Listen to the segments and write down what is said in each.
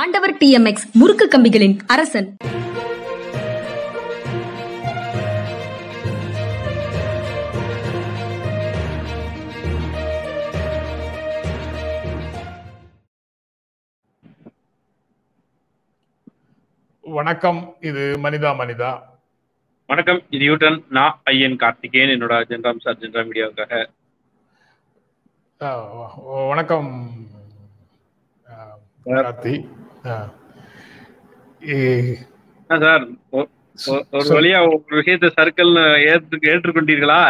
ஆண்டவர் டிஎம்எக்ஸ் முறுக்கு கம்பிகளின் அரசன். வணக்கம் இது மனிதா மனிதா. வணக்கம் இது யூட்டன் நான் ஐயன் கார்த்திகேயன் என்னோட ஜென்ராம் சார் ஜென்ரா மீடியாவுக்காக. வணக்கம் கார்த்தி. சார்? ஒரு. வழியா ஒரு விஷயத்தை சர்க்கிள் ஏற்று ஏற்றுக்கொண்டீர்களா?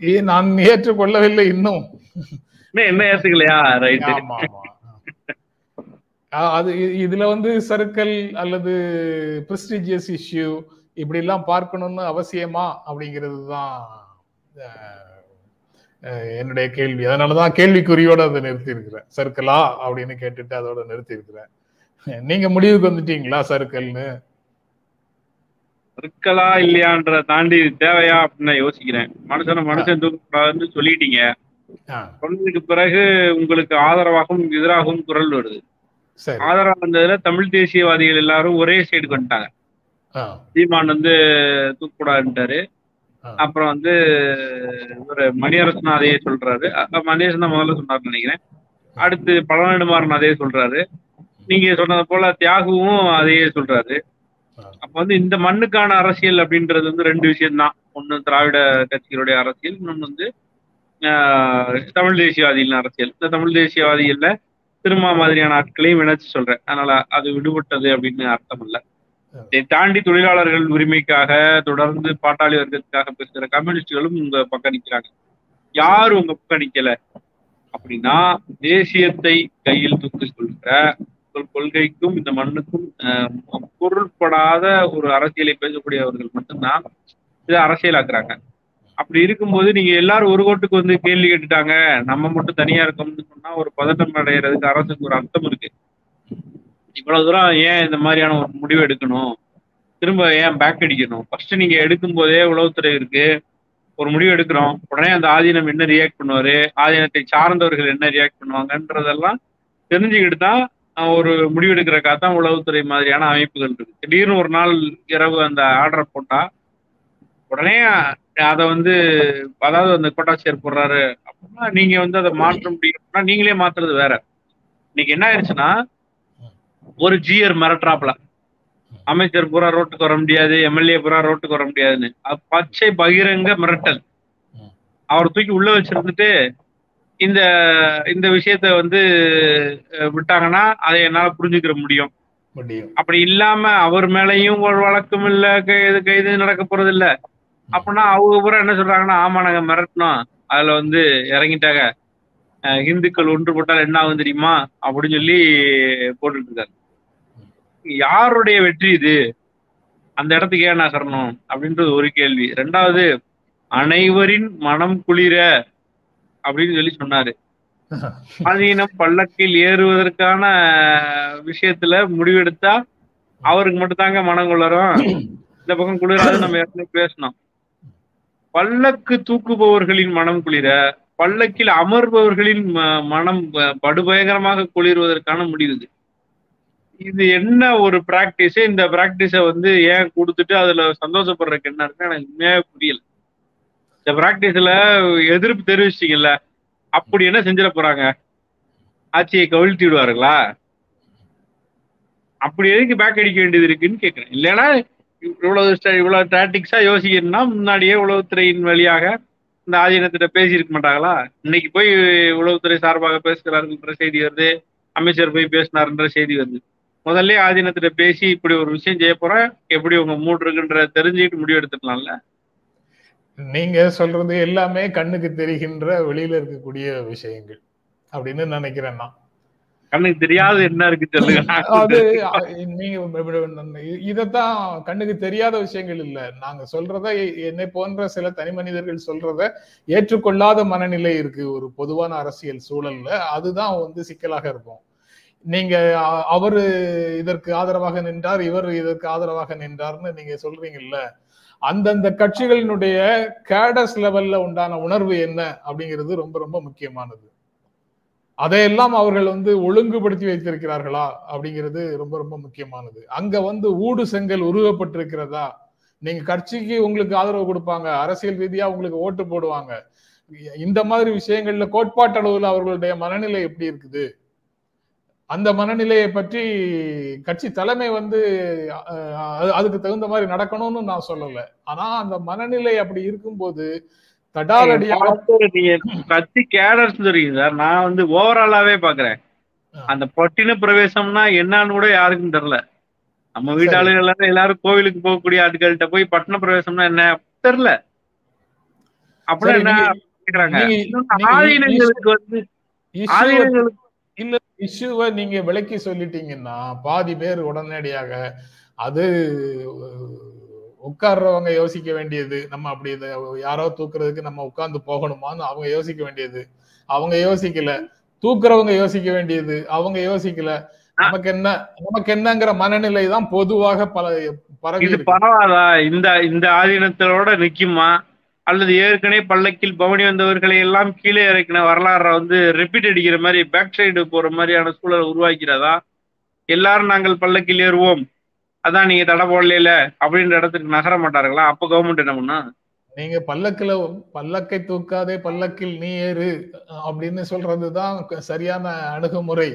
ஏ, நான் ஏற்றுக்கொள்ளவில்லை இன்னும். என்ன ஏத்துக்கலையா ரைட் அது இதுல வந்து சர்க்கிள் அல்லது பிரஸ்டிஜியஸ் இஷ்யூ இப்படி எல்லாம் பார்க்கணும்னு அவசியமா? அப்படிங்கிறது தான் என்னுடைய கேள்வி. அதனாலதான் கேள்விக்குறியோட அதை நிறுத்தி இருக்கிறேன் சர்க்கிளா அப்படின்னு கேட்டுட்டு அதோட நிறுத்தி இருக்கிறேன் நீங்க முடிவுக்கு வந்துட்டீங்களா சர்க்கிள்னு இருக்கலாம் இல்லையான்ற தாண்டி தேவையா அப்படின்னு நான் யோசிக்கிறேன். மனுஷனை மனுஷன் தூக்கக்கூடாதுன்னு சொல்லிட்டீங்க. சொன்னதுக்கு பிறகு உங்களுக்கு ஆதரவாகவும் எதிராகவும் குரல் வருது. ஆதரவு வந்ததுல தமிழ் தேசியவாதிகள் எல்லாரும் ஒரே சைடுக்கு வந்துட்டாங்க. சீமான் வந்து தூக்கக்கூடாதுன்ட்டாரு. ஆ. அப்புறம் வந்து இவர் மணியரசன் அதையே சொல்றாரு. மணியரசன் தான் முதல்ல சொன்னார்னு நினைக்கிறேன். அடுத்து பழனிடுமாறன் அதையே சொல்றாரு. நீங்க சொன்னது போல தியாகுவும் அதையே சொல்றாரு. அப்ப வந்து இந்த மண்ணுக்கான அரசியல் அப்படின்றது வந்து ரெண்டு விஷயம் தான் ஒண்ணு திராவிட கட்சிகளுடைய அரசியல் இன்னொன்னு வந்து ஆஹ், தமிழ் தேசியவாதிகளின் அரசியல். இந்த தமிழ் தேசியவாதிகள்ல திருமா மாதிரியான ஆட்களையும் இணைச்சு சொல்றேன். அதனால அது விடுபட்டது அப்படின்னு அர்த்தம் இல்ல. இதை தாண்டி தொழிலாளர்கள் உரிமைக்காக தொடர்ந்து பாட்டாளி வர்க்கத்துக்காக பேசுகிற கம்யூனிஸ்டுகளும் உங்க பக்கம் நிக்கிறாங்க. யாரு உங்க பக்கம் நிக்கல. அப்படின்னா தேசியத்தை கையில் தூக்கி கொள்கிற உங்கள் கொள்கைக்கும் இந்த மண்ணுக்கும் ஆஹ், பொருள்படாத ஒரு அரசியலை பேசக்கூடியவர்கள் மட்டும்தான் இதை அரசியலாக்குறாங்க. அப்படி இருக்கும்போது நீங்க எல்லாரும் ஒரு கோட்டுக்கு வந்து கேள்வி கேட்டுட்டாங்க நம்ம மட்டும் தனியா இருக்கோம்னு சொன்னா ஒரு பதட்டம் அடைகிறதுக்கு அரசுக்கு ஒரு அர்த்தம் இருக்கு. இவ்வளவு தூரம் ஏன் இந்த மாதிரியான ஒரு முடிவு எடுக்கணும்? திரும்ப ஏன் பேக் அடிக்கணும்? ஃபர்ஸ்ட் நீங்க எடுக்கும் போதே உளவுத்துறை இருக்கு. ஒரு முடிவு எடுக்கிறோம். உடனே அந்த ஆதீனம் என்ன ரியாக்ட் பண்ணுவாரு? ஆதீனத்தை சார்ந்தவர்கள் என்ன ரியாக்ட் பண்ணுவாங்கன்றதெல்லாம் தெரிஞ்சுக்கிட்டு தான் ஒரு முடிவு எடுக்கிறக்காக தான் உளவுத்துறை மாதிரியான அமைப்புகள் இருக்கு. திடீர்னு ஒரு நாள் இரவு அந்த ஆர்டரை போட்டா உடனே அதை வந்து அதாவது அந்த கோட்டாட்சியர் போடுறாரு அப்படின்னா நீங்க வந்து அதை மாற்ற முடியும்னா நீங்களே மாத்துறது வேற. இன்னைக்கு என்ன ஆயிடுச்சுன்னா ஒரு ஜியர் மிரட்டுறாப்புல. அமைச்சர் பூரா ரோட்டுக்கு வர முடியாது எம்எல்ஏ பூரா ரோட்டுக்கு வர முடியாதுன்னு. பச்சை பகிரங்க மிரட்டல். அவர் தூக்கி உள்ள வச்சிருந்துட்டு இந்த இந்த விஷயத்த வந்து விட்டாங்கன்னா அதை என்னால புரிஞ்சுக்கிற முடியும். அப்படி இல்லாம அவர் மேலயும் ஒரு வழக்கும் இல்ல கைது கைது நடக்க போறது இல்ல. அப்படின்னா அவங்க பூரா என்ன சொல்றாங்கன்னா ஆமா நாங்க மிரட்டினோம். அதுல வந்து இறங்கிட்டாங்க. இந்துக்கள் ஒன்றுபட்டால் என்ன ஆகும் தெரியுமா? அப்படின்னு சொல்லி போட்டுட்டு இருக்காரு. யாருடைய வெற்றி இது? அந்த இடத்துக்கு ஏன் நகரணும் அப்படின்றது ஒரு கேள்வி. ரெண்டாவது அனைவரின் மனம் குளிர அப்படின்னு சொல்லி சொன்னாரு. ஆதீனம் பல்லக்கில் ஏறுவதற்கான விஷயத்துல முடிவெடுத்தா அவருக்கு மட்டும் தாங்க மனம் குளரும் இந்த பக்கம் குளிராது நம்ம ஏற்கனவே பேசணும் பல்லக்கு தூக்குபவர்களின் மனம் குளிர பல்லக்கில் அமர்பவர்களின் மனம் படுபயங்கரமாக குளிர்வதற்கான முடிவு இது. என்ன ஒரு பிராக்டிஸ் இந்த பிராக்டிஸ வந்து ஏன் கொடுத்துட்டு அதுல சந்தோஷப்படுறதுக்கு என்ன இருக்கு எனக்கு உண்மையாவே புரியல. இந்த பிராக்டிஸ்ல எதிர்ப்பு தெரிவிச்சிட்டீங்கல்ல அப்படி என்ன செஞ்சிட போறாங்க? ஆட்சியை கவிழ்த்தி விடுவாருங்களா அப்படி எதுக்கு பேக் அடிக்க வேண்டியது இருக்குன்னு கேக்குறேன். இல்லைன்னா இவ்வளவு இவ்வளவு டாட்டிக்ஸா யோசிக்கணும்னா முன்னாடியே உளவுத்துறையின் வழியாக இந்த ஆதீனத்திட்ட பேசியிருக்க மாட்டாங்களா? இன்னைக்கு போய் உளவுத்துறை சார்பாக பேசுகிறார்கள்ன்ற செய்தி வருது. அமைச்சர் போய் பேசினாருன்ற செய்தி வருது. முதல்ல ஆதீனத்திட்ட பேசி இப்படி ஒரு விஷயம் செய்ய போறேன். எப்படி உங்க மூடு இருக்குன்ற தெரிஞ்சுக்கிட்டு முடிவு எடுத்துக்கலாம்ல நீங்க சொல்றது எல்லாமே கண்ணுக்கு தெரிகின்ற வெளியில இருக்கக்கூடிய விஷயங்கள் அப்படின்னு நினைக்கிறேன் நான். கண்ணுக்கு தெரியாத என்ன இருக்கு சொல்லுங்க. அது நீங்க இதத்தான் கண்ணுக்கு தெரியாத விஷயங்கள் இல்ல. நாங்க சொல்றத என்னை போன்ற சில தனி மனிதர்கள் சொல்றத ஏற்றுக்கொள்ளாத மனநிலை இருக்கு ஒரு பொதுவான அரசியல் சூழல்ல. அதுதான் வந்து சிக்கலாக இருக்கும். நீங்க அவரு இதற்கு ஆதரவாக நின்றார் இவர் இதற்கு ஆதரவாக நின்றார்னு நீங்க சொல்றீங்கல்ல அந்தந்த கட்சிகளினுடைய கேடஸ் லெவல்ல உண்டான உணர்வு என்ன அப்படிங்கிறது ரொம்ப ரொம்ப முக்கியமானது. அதையெல்லாம் அவர்கள் வந்து ஒழுங்குபடுத்தி வைத்திருக்கிறார்களா அப்படிங்கிறது ரொம்ப ரொம்ப முக்கியமானது. அங்க வந்து ஊடு செங்கல் உருவப்பட்டிருக்கிறதா? நீங்க கட்சிக்கு உங்களுக்கு ஆதரவு கொடுப்பாங்க அரசியல் ரீதியா உங்களுக்கு ஓட்டு போடுவாங்க. இந்த மாதிரி விஷயங்கள்ல கோட்பாட்டளவில் அவர்களுடைய மனநிலை எப்படி இருக்குது? அந்த மனநிலையை பற்றி கட்சி தலைமை வந்து அதுக்கு தகுந்த மாதிரி நடக்கணும்னு நான் சொல்லல. ஆனா அந்த மனநிலை அப்படி இருக்கும்போது தடாலடியாக கட்சி கேடர்ஸ் தெரியுங்க சார். நான் வந்து ஓவராலாவே பாக்குறேன். அந்த பட்டின பிரவேசம்னா என்னன்னு கூட யாருக்கும் தெரியல. நம்ம சரி. வீட்டாளுகள் எல்லாரும் எல்லாரும் கோவிலுக்கு போகக்கூடிய ஆட்கள்கிட்ட போய் பட்டின பிரவேசம்னா என்ன? தெரியல. அப்படின்னா சரி, என்ன கேக்குறாங்க? ஆதீனங்களுக்கு வந்து ஆதீனங்களுக்கு இல்ல இஷ்யூவை நீங்க விளக்கி சொல்லிட்டீங்கன்னா பாதி பேர் உடனடியாக அது உட்கார்றவங்க யோசிக்க வேண்டியது. நம்ம அப்படி யாரோ தூக்குறதுக்கு நம்ம உட்கார்ந்து போகணுமான்னு அவங்க யோசிக்க வேண்டியது. அவங்க யோசிக்கல. தூக்குறவங்க யோசிக்க வேண்டியது. அவங்க யோசிக்கல. நமக்கு என்ன நமக்கு என்னங்கிற மனநிலை தான் பொதுவாக பல பரவி. பரவாதா இந்த இந்த ஆதீனத்தோட நிக்குமா? அல்லது ஏற்கனவே பல்லக்கில் பவனி வந்தவர்களை எல்லாம் கீழே இறக்கின வரலாறை வந்து ரிப்பீட் அடிக்கிற மாதிரி பேக் சைடு போற மாதிரியான சூழலை உருவாக்கிறதா? எல்லாரும் நாங்கள் பல்லக்கில் ஏறுவோம். அதான் நீங்க தடை போடல அப்படின்ற இடத்துக்கு நகர மாட்டார்களா? அப்ப கவர்மெண்ட் என்ன பண்ணா? நீங்க பல்லக்கில் பல்லக்கை தூக்காதே பல்லக்கில் நீ ஏறு அப்படின்னு சொல்றதுதான் சரியான அணுகுமுறை.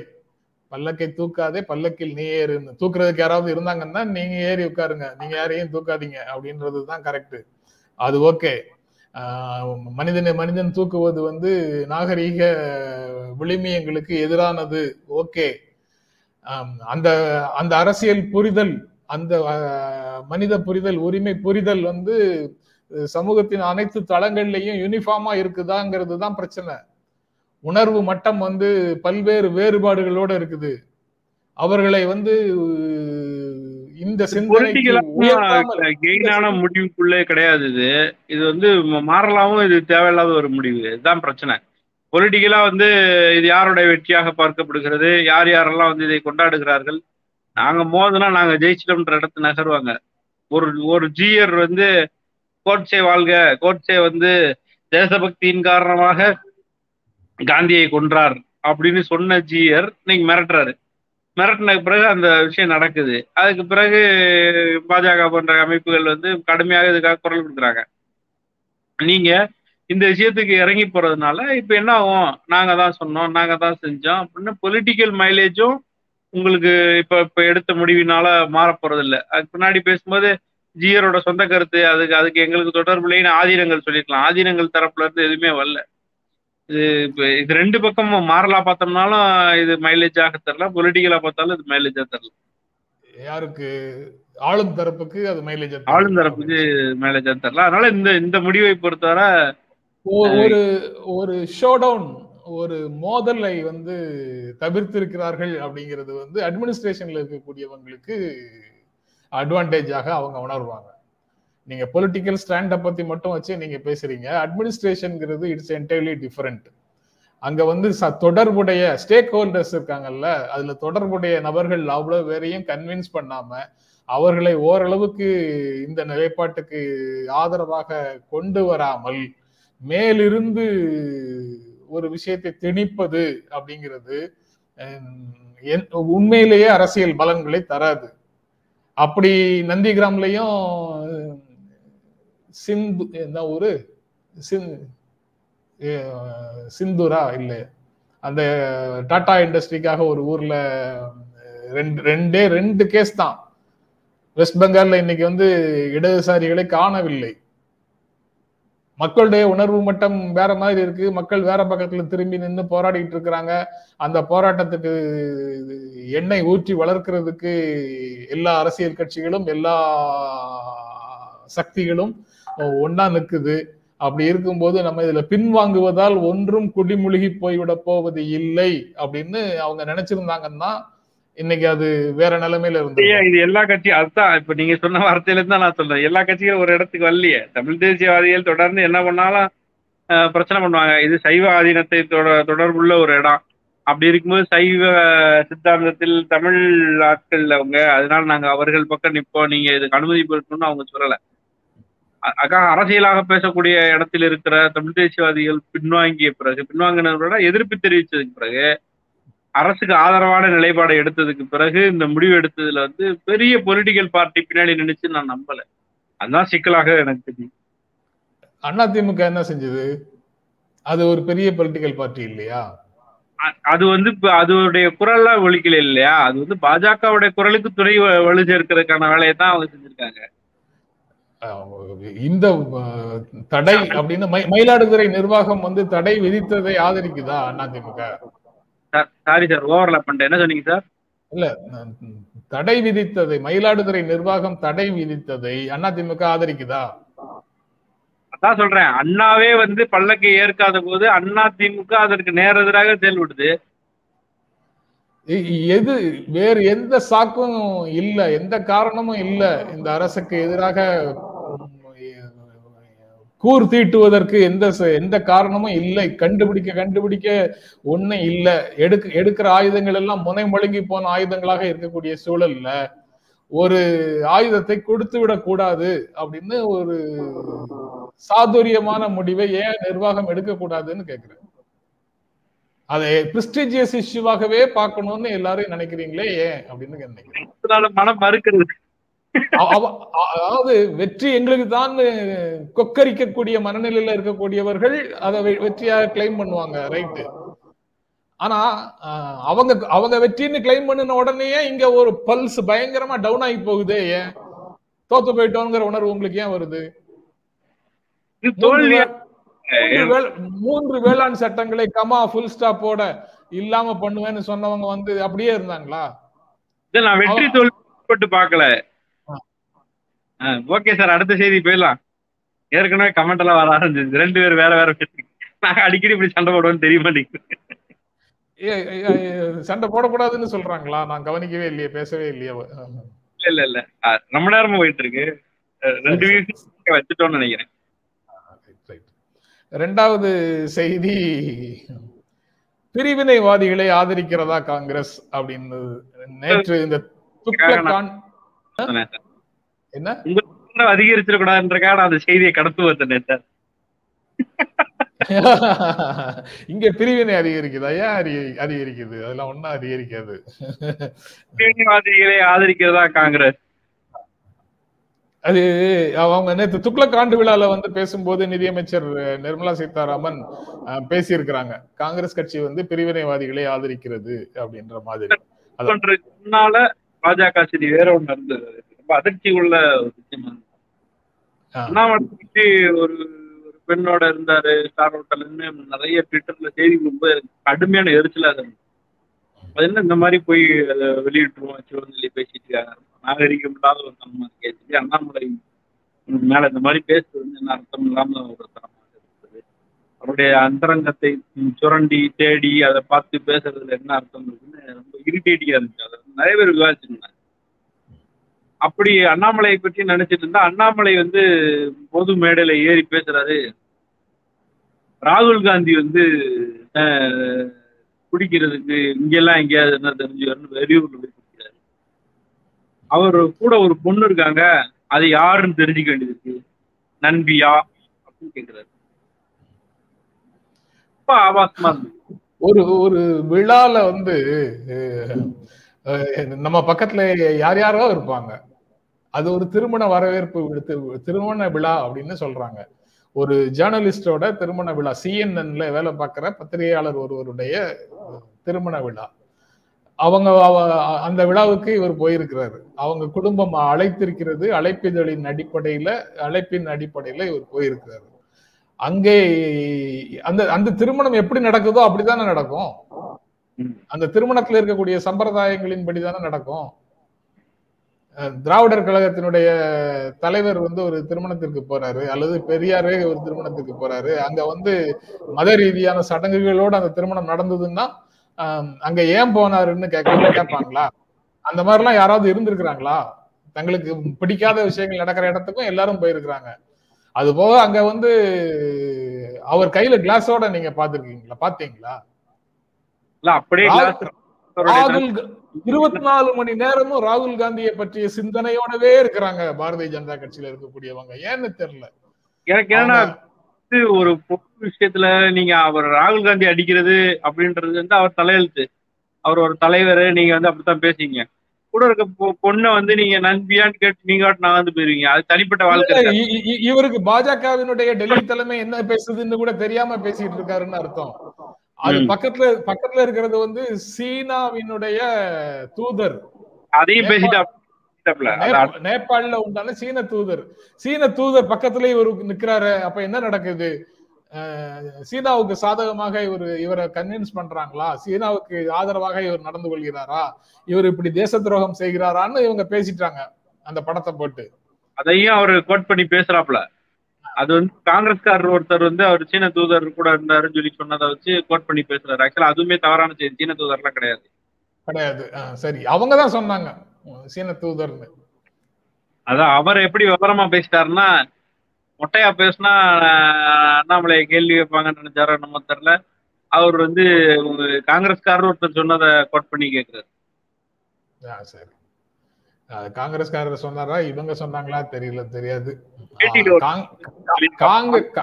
பல்லக்கை தூக்காதே பல்லக்கில் நீ ஏறுன்னு. தூக்குறதுக்கு யாராவது இருந்தாங்கன்னா நீங்க ஏறி உட்காருங்க. நீங்க யாரையும் தூக்காதீங்க அப்படின்றது தான் கரெக்ட் அது ஓகே மனிதனை மனிதன் தூக்குவது வந்து நாகரீக விளிமியங்களுக்கு எதிரானது. ஓகே. அந்த அந்த அரசியல் புரிதல் அந்த மனித புரிதல் உரிமை புரிதல் வந்து சமூகத்தின் அனைத்து தளங்கள்லையும் யூனிஃபார்மா இருக்குதாங்கிறது தான் பிரச்சனை. உணர்வு மட்டம் வந்து பல்வேறு வேறுபாடுகளோட இருக்குது. அவர்களை வந்து இந்த கெயினான முடிவுக்குள்ளே கிடையாது இது. இது வந்து ம- மாறலாமும் இது தேவையில்லாத ஒரு முடிவு. இதுதான் பிரச்சனை. பொலிட்டிக்கலா வந்து இது யாருடைய வெற்றியாக பார்க்கப்படுகிறது? யார் யாரெல்லாம் வந்து இதை கொண்டாடுகிறார்கள்? நாங்க மோதுனா நாங்க ஜெயிச்சிட்டோம்ன்ற இடத்து நகருவாங்க. ஒரு ஒரு ஜீயர் வந்து கோட்சே வாழ்க கோட்சே வந்து தேசபக்தியின் காரணமாக காந்தியை கொன்றார் அப்படின்னு சொன்ன ஜீயர் இன்னைக்கு மிரட்டுறாரு. மிரட்டின பிறகு அந்த விஷயம் நடக்குது. அதுக்கு பிறகு பாஜக போன்ற அமைப்புகள் வந்து கடுமையாக இதுக்காக குரல் கொடுக்குறாங்க. நீங்க இந்த விஷயத்துக்கு இறங்கி போறதுனால இப்ப என்ன ஆகும்? நாங்க தான் சொன்னோம் நாங்க தான் செஞ்சோம் அப்படின்னு பொலிட்டிக்கல் மைலேஜும் உங்களுக்கு இப்ப இப்ப எடுத்த முடிவினால மாற இல்லை அதுக்கு பின்னாடி பேசும்போது ஜியரோட சொந்த கருத்து அதுக்கு அதுக்கு எங்களுக்கு தொடர்பு இல்லைன்னு ஆதீனங்கள் சொல்லிருக்கலாம் ஆதீனங்கள் தரப்புல இருந்து எதுவுமே வரல. இது இப்ப இது ரெண்டு பக்கமும் மாறலா பார்த்தோம்னாலும் இது மைலேஜாக தரல பொலிட்டிக்கலா பார்த்தாலும் இது மைலேஜா தரல யாருக்கு? ஆளும் தரப்புக்கு அது மைலேஜ் ஆளும் தரப்புக்கு மைலேஜா தரல அதனால இந்த இந்த முடிவை பொறுத்தவரை ஒரு ஒரு ஷோ டவுன் ஒரு மோதலை வந்து தவிர்த்திருக்கிறார்கள் அப்படிங்கிறது வந்து அட்மினிஸ்ட்ரேஷன்ல இருக்கக்கூடியவங்களுக்கு அட்வான்டேஜாக அவங்க உணர்வாங்க. நீங்க பொலிட்டிக்கல் ஸ்டாண்டை பத்தி மட்டும் வச்சு நீங்க பேசுறீங்க. அட்மினிஸ்ட்ரேஷன்ங்கிறது இட்ஸ் என்டையர்லி டிஃபரெண்ட் அங்க வந்து ச- தொடர்புடைய ஸ்டேக் ஹோல்டர்ஸ் இருக்காங்கல்ல அதுல தொடர்புடைய நபர்கள் அவ்வளவு வேறையும் கன்வின்ஸ் பண்ணாம அவர்களை ஓரளவுக்கு இந்த நிலைப்பாட்டுக்கு ஆதரவாக கொண்டு வராமல் மேலிருந்து ஒரு விஷயத்தை திணிப்பது அப்படிங்கிறது என்- உண்மையிலேயே அரசியல் பலன்களை தராது. அப்படி நந்திகிராம்லயும் சிந்து என்ன ஊரு? சிந்துரா? இல்ல அந்த டாடா இண்டஸ்ட்ரிக்காக ஒரு ஊர்ல ரெண்டு ரெண்டே ரெண்டு கேஸ் தான். வெஸ்ட் பெங்கால்ல இன்னைக்கு வந்து இடதுசாரிகளை காணவில்லை. மக்களுடைய உணர்வு மட்டம் வேற மாதிரி இருக்கு. மக்கள் வேற பக்கத்துல திரும்பி நின்று போராடிட்டு இருக்கிறாங்க. அந்த போராட்டத்துக்கு எண்ணெய் ஊற்றி வளர்க்கறதுக்கு எல்லா அரசியல் கட்சிகளும் எல்லா சக்திகளும் ஒன்னா நிக்குது. அப்படி இருக்கும்போது நம்ம இதுல பின்வாங்குவதால் ஒன்றும் குடிமுழுகி போய்விட போவது இல்லை அப்படின்னு அவங்க நினைச்சிருந்தாங்கன்னா இன்னைக்கு அது வேற நிலைமையில இருந்து இது எல்லா கட்சியும் அதுதான் இப்ப நீங்க சொன்ன வார்த்தையில இருந்து நான் சொல்றேன். எல்லா கட்சிகளும் ஒரு இடத்துக்கு வரலையே. தமிழ் தேசியவாதிகள் தொடர்ந்து என்ன பண்ணாலும் பிரச்சனை பண்ணுவாங்க. இது சைவ ஆதீனத்தை தொட- தொடர்புள்ள ஒரு இடம். அப்படி இருக்கும்போது சைவ சித்தாந்தத்தில் தமிழ் ஆட்கள் அவங்க அதனால நாங்க அவர்கள் பக்கம் நிப்போம். நீங்க இதுக்கு அனுமதி பெறணும்னு அவங்க சொல்லல. அரசியலாக பேசக்கூடிய இடத்தில் இருக்கிற தமிழ் தேசியவாதிகள் பின்வாங்கிய பிறகு பின்வாங்கினவரோட எதிர்ப்பு தெரிவித்ததுக்கு பிறகு அரசுக்கு ஆதரவான நிலைப்பாடை எடுத்ததுக்கு பிறகு இந்த முடிவு எடுத்ததுல வந்து பெரிய பொலிட்டிக்கல் பார்ட்டி பின்னாடி நினைச்சு நான் நம்பல. அதுதான் சிக்கலாக எனக்கு தெரியும். அதிமுக என்ன செஞ்சது? அது ஒரு பெரிய பொலிட்டிக்கல் பார்ட்டி இல்லையா? அது வந்து அதோடைய குரல்லாம் ஒழிக்கல இல்லையா? அது வந்து பாஜகவுடைய குரலுக்கு துணை வலு சேர்க்கறதுக்கான வேலையை தான் அவங்க செஞ்சிருக்காங்க. இந்த தடை அப்படின்னு மயி- மயிலாடுதுறை நிர்வாகம் வந்து தடை விதித்ததை ஆதரிக்குதா அதிமுக? சாரி சார் ஓவர்லாப் பண்ணிட்டேன். என்ன சொன்னீங்க சார்? இல்ல தடை விதித்ததை மயிலாடுதுறை நிர்வாகம் தடை விதித்ததை அதிமுக ஆதரிக்குதா? அதான் சொல்றேன். அண்ணாவே வந்து பல்லக்கை ஏற்காத போது அண்ணா திமுக அதற்கு நேர் எதிராக செயல்படுது. எது வேறு எந்த சாக்கும் இல்ல எந்த காரணமும் இல்ல இந்த அரசுக்கு எதிராக கூர் தீட்டுவதற்கு எந்த எந்த காரணமும் இல்லை. கண்டுபிடிக்க கண்டுபிடிக்க ஒண்ணு இல்ல. எடுக்க எடுக்கிற ஆயுதங்கள் எல்லாம் முனை மழுங்கி போன ஆயுதங்களாக இருக்கக்கூடிய சூழல்ல ஒரு ஆயுதத்தை கொடுத்து விடக்கூடாது அப்படின்னு ஒரு சாதுரியமான முடிவை ஏன் நிர்வாகம் எடுக்கக்கூடாதுன்னு கேட்கிறேன் அதை பிரிஸ்டிஜியஸ் இஷ்யூவாகவே பார்க்கணும்னு எல்லாரும் நினைக்கிறீங்களே ஏன் அப்படின்னு நினைக்கிறேன் அதனால மனம் மறுக்கிறது. அதாவது வெற்றி எங்களுக்கு தான் கொக்கரிக்கக்கூடிய மனநிலையில இருக்கக்கூடியவர்கள் அதை வெற்றியாக கிளைம் பண்ணுவாங்க ரைட்டு ஆனா அவங்க அவங்க வெற்றின்னு கிளைம் பண்ணின உடனேயே இங்க ஒரு பல்ஸ் பயங்கரமா டவுன் ஆகி போகுதே ஏன்? தோத்து போயிட்டோங்கிற உணர்வு உங்களுக்கு ஏன் வருது? மூன்று வேள- மூன்று வேளாண் சட்டங்களை கமா ஃபுல் ஸ்டாப் போட இல்லாம பண்ணுவேன்னு சொன்னவங்க வந்து அப்படியே இருந்தாங்களா? நான் வெற்றி தோல்வி ஆ. ஓகே சார் அடுத்த செய்தி போயிடலாம். ஏற்கனவே கமெண்ட் எல்லாம் வர ஆரம்பிச்சிருச்சு. ரெண்டு பேரும் வேற வேற நாங்க அடிக்கடி இப்படி சண்டை போடுவோம்னு தெரிய மாட்டேங்குது. சண்டை போடக்கூடாதுன்னு சொல்றாங்களா? நான் கவனிக்கவே இல்லையே பேசவே இல்லையே. இல்ல இல்ல இல்ல. ரொம்ப நேரமா போயிட்டு இருக்கு ரெண்டு வீக்கு வச்சுட்டோம்னு நினைக்கிறேன். ரெண்டாவது செய்தி. பிரிவினைவாதிகளை ஆதரிக்கிறதா காங்கிரஸ் அப்படின்னு. நேற்று இந்த துக்ளக்கான். என்ன? உங்க அதிகரிச்சிடக்கூடாதுன்றக்காக அந்த செய்தியை கடத்து வந்தேன் சார். இங்க பிரிவினை அதிகரிக்குதா? ஏன் அதிகரி- அதிகரிக்குது? அதெல்லாம் ஒண்ணும் அதிகரிக்காது. தீவிரவாதிகளை ஆதரிக்கிறதா காங்கிரஸ்? அது அவங்க நேத்து துக்ளக் ஆண்டு விழால வந்து பேசும்போது நிதியமைச்சர் நிர்மலா சீதாராமன் பேசியிருக்கிறாங்க. காங்கிரஸ் கட்சி வந்து பிரிவினைவாதிகளை ஆதரிக்கிறது அப்படின்ற மாதிரி. முன்னால பாஜக செய்தி வேற ஒண்ணு இருந்தது. ரொம்ப அதிர்ச்சி உள்ள. அண்ணாமலை ஒரு ஒரு பெண்ணோட இருந்தாரு ஸ்டார் ஹோட்டல்னு நிறைய ட்விட்டர்ல செய்தி ரொம்ப கடுமையான எரிச்சலா இருந்தது. அது என்ன இந்த மாதிரி போய் அதை வெளியிட்டுருவோம் சிவந்தலி பேசிட்டு இருக்காங்க. நாகரிகம் இல்லாத ஒரு தனமா சொல்லி அண்ணாமலை மேல இந்த மாதிரி பேசுறது வந்து என்ன அர்த்தம் இல்லாம ஒரு தனமாக இருக்குது. அவருடைய அந்தரங்கத்தை சுரண்டி தேடி அதை பார்த்து பேசுறதுல என்ன அர்த்தம் இருக்குன்னு ரொம்ப இரிட்டேட்டிங்கா இருந்துச்சு. அதை நிறைய பேர் விவாதிச்சிருந்தாங்க. அப்படி அண்ணாமலையை பற்றி நினைச்சிட்டு இருந்தா அண்ணாமலை வந்து பொது மேடையில ஏறி பேசுறாரு. ராகுல் காந்தி வந்து அஹ், குடிக்கிறதுக்கு இங்கெல்லாம் எங்கேயாவது என்ன தெரிஞ்சு வரணும் வெளியூர்ல போய் குடிக்கிறாரு. அவர் கூட ஒரு பொண்ணு இருக்காங்க அது யாருன்னு தெரிஞ்சுக்க வேண்டியது இருக்கு நண்பியா அப்படின்னு கேக்குறாரு. ரொம்ப ஆபாசமா இருந்தது. ஒரு ஒரு விழால வந்து நம்ம பக்கத்துல யார் யாரோ இருப்பாங்க. அது ஒரு திருமண வரவேற்பு திருமண விழா அப்படின்னு சொல்றாங்க. ஒரு ஜேர்னலிஸ்டோட திருமண விழா சிஎன்என்ல வேலை பார்க்கிற பத்திரிகையாளர் ஒருவருடைய திருமண விழா. அவங்க அவ- அந்த விழாவுக்கு இவர் போயிருக்கிறாரு. அவங்க குடும்பம் அழைத்திருக்கிறது அழைப்பிதழின் அடிப்படையில அழைப்பின் அடிப்படையில இவர் போயிருக்கிறாரு. அங்கே அந்த அந்த திருமணம் எப்படி நடக்குதோ அப்படித்தானே நடக்கும். அந்த திருமணத்துல இருக்கக்கூடிய சம்பிரதாயங்களின் படிதானே நடக்கும். திராவிடர் கழகத்தினுடைய தலைவர் வந்து ஒரு திருமணத்திற்கு போறாரு அல்லது பெரியாரே ஒரு திருமணத்துக்கு போறாரு. அங்க வந்து மத ரீதியான சடங்குகளோட அந்த திருமணம் நடந்ததுன்னா அங்க ஏன் போனாருன்னு கேட்க கேட்பாங்களா? அந்த மாதிரிலாம் யாராவது இருந்திருக்கிறாங்களா? தங்களுக்கு பிடிக்காத விஷயங்கள் நடக்கிற இடத்துக்கும் எல்லாரும் போயிருக்கிறாங்க. அது போக அங்க வந்து அவர் கையில கிளாஸோட நீங்க பாத்துருக்கீங்களா பாத்தீங்களா அப்படியே ராகுல் இருபத்தி நாலு மணி நேரமும் ராகுல் காந்தியை பற்றிய சிந்தனையோடவே இருக்கிறாங்க பாரதிய ஜனதா கட்சியில இருக்கக்கூடியவங்க. ஏன்னு தெரியல. எனக்கு என்னன்னா ஒரு பொது விஷயத்துல நீங்க அவர் ராகுல் காந்தி அடிக்கிறது அப்படின்றது வந்து அவர் தலையெழுத்து. அவர் ஒரு தலைவர் நீங்க வந்து அப்படித்தான் பேசுவீங்க. கூட இருக்க பொண்ணை வந்து நீங்க நண்பியான்னு கேட்டு நீங்க நான் வந்து போயிருவீங்க. அது தனிப்பட்ட வாழ்க்கை இவருக்கு பாஜகவினுடைய டெல்லி தலைமை என்ன பேசுதுன்னு கூட தெரியாம பேசிட்டு இருக்காருன்னு அர்த்தம். அது. பக்கத்துல பக்கத்துல இருக்கிறது வந்து சீனாவினுடைய தூதர். அதையும் பேசிட்டு நேபாள்ல உண்டான சீன தூதர். சீன தூதர் பக்கத்துல இவரு நிக்கிறாரு. அப்ப என்ன நடக்குது? சீனாவுக்கு சாதகமாக இவர் இவரை கன்வின்ஸ் பண்றாங்களா? சீனாவுக்கு ஆதரவாக இவர் நடந்து கொள்கிறாரா? இவர் இப்படி தேச துரோகம் செய்கிறாரான்னு இவங்க பேசிட்டாங்க. அந்த படத்தை போட்டு. அதையும் அவர் கோட் பண்ணி பேசுறாப்ல அது வந்து காங்கிரஸ்காரர் ஒருத்தர் வந்து அவர் சீன தூதர் கூட இருந்தாருன்னு சொல்லி சொன்னதை வச்சு கோட் பண்ணி பேசுறாரு. ஆக்சுவலா அதுவுமே தவறான செய்தி. சீன தூதர்லாம் கிடையாது. கிடையாது. சரி. அவங்க தான் சொன்னாங்க. சீன தூதர்னு. அதான் அவர் எப்படி விவரமா பேசிட்டாருன்னா மொட்டையா பேசினா அண்ணாமலை கேள்வி வைப்பாங்கன்னு நினைச்சாரோ நம்ம தெரியல. அவர் வந்து காங்கிரஸ்காரர் ஒருத்தர் சொன்னதை கோட் பண்ணி கேட்கிறாரு சரி. காங்கிரஸ்காரர் சொன்னாரா? இவங்க சொன்னாங்களா? தெரியல தெரியாது.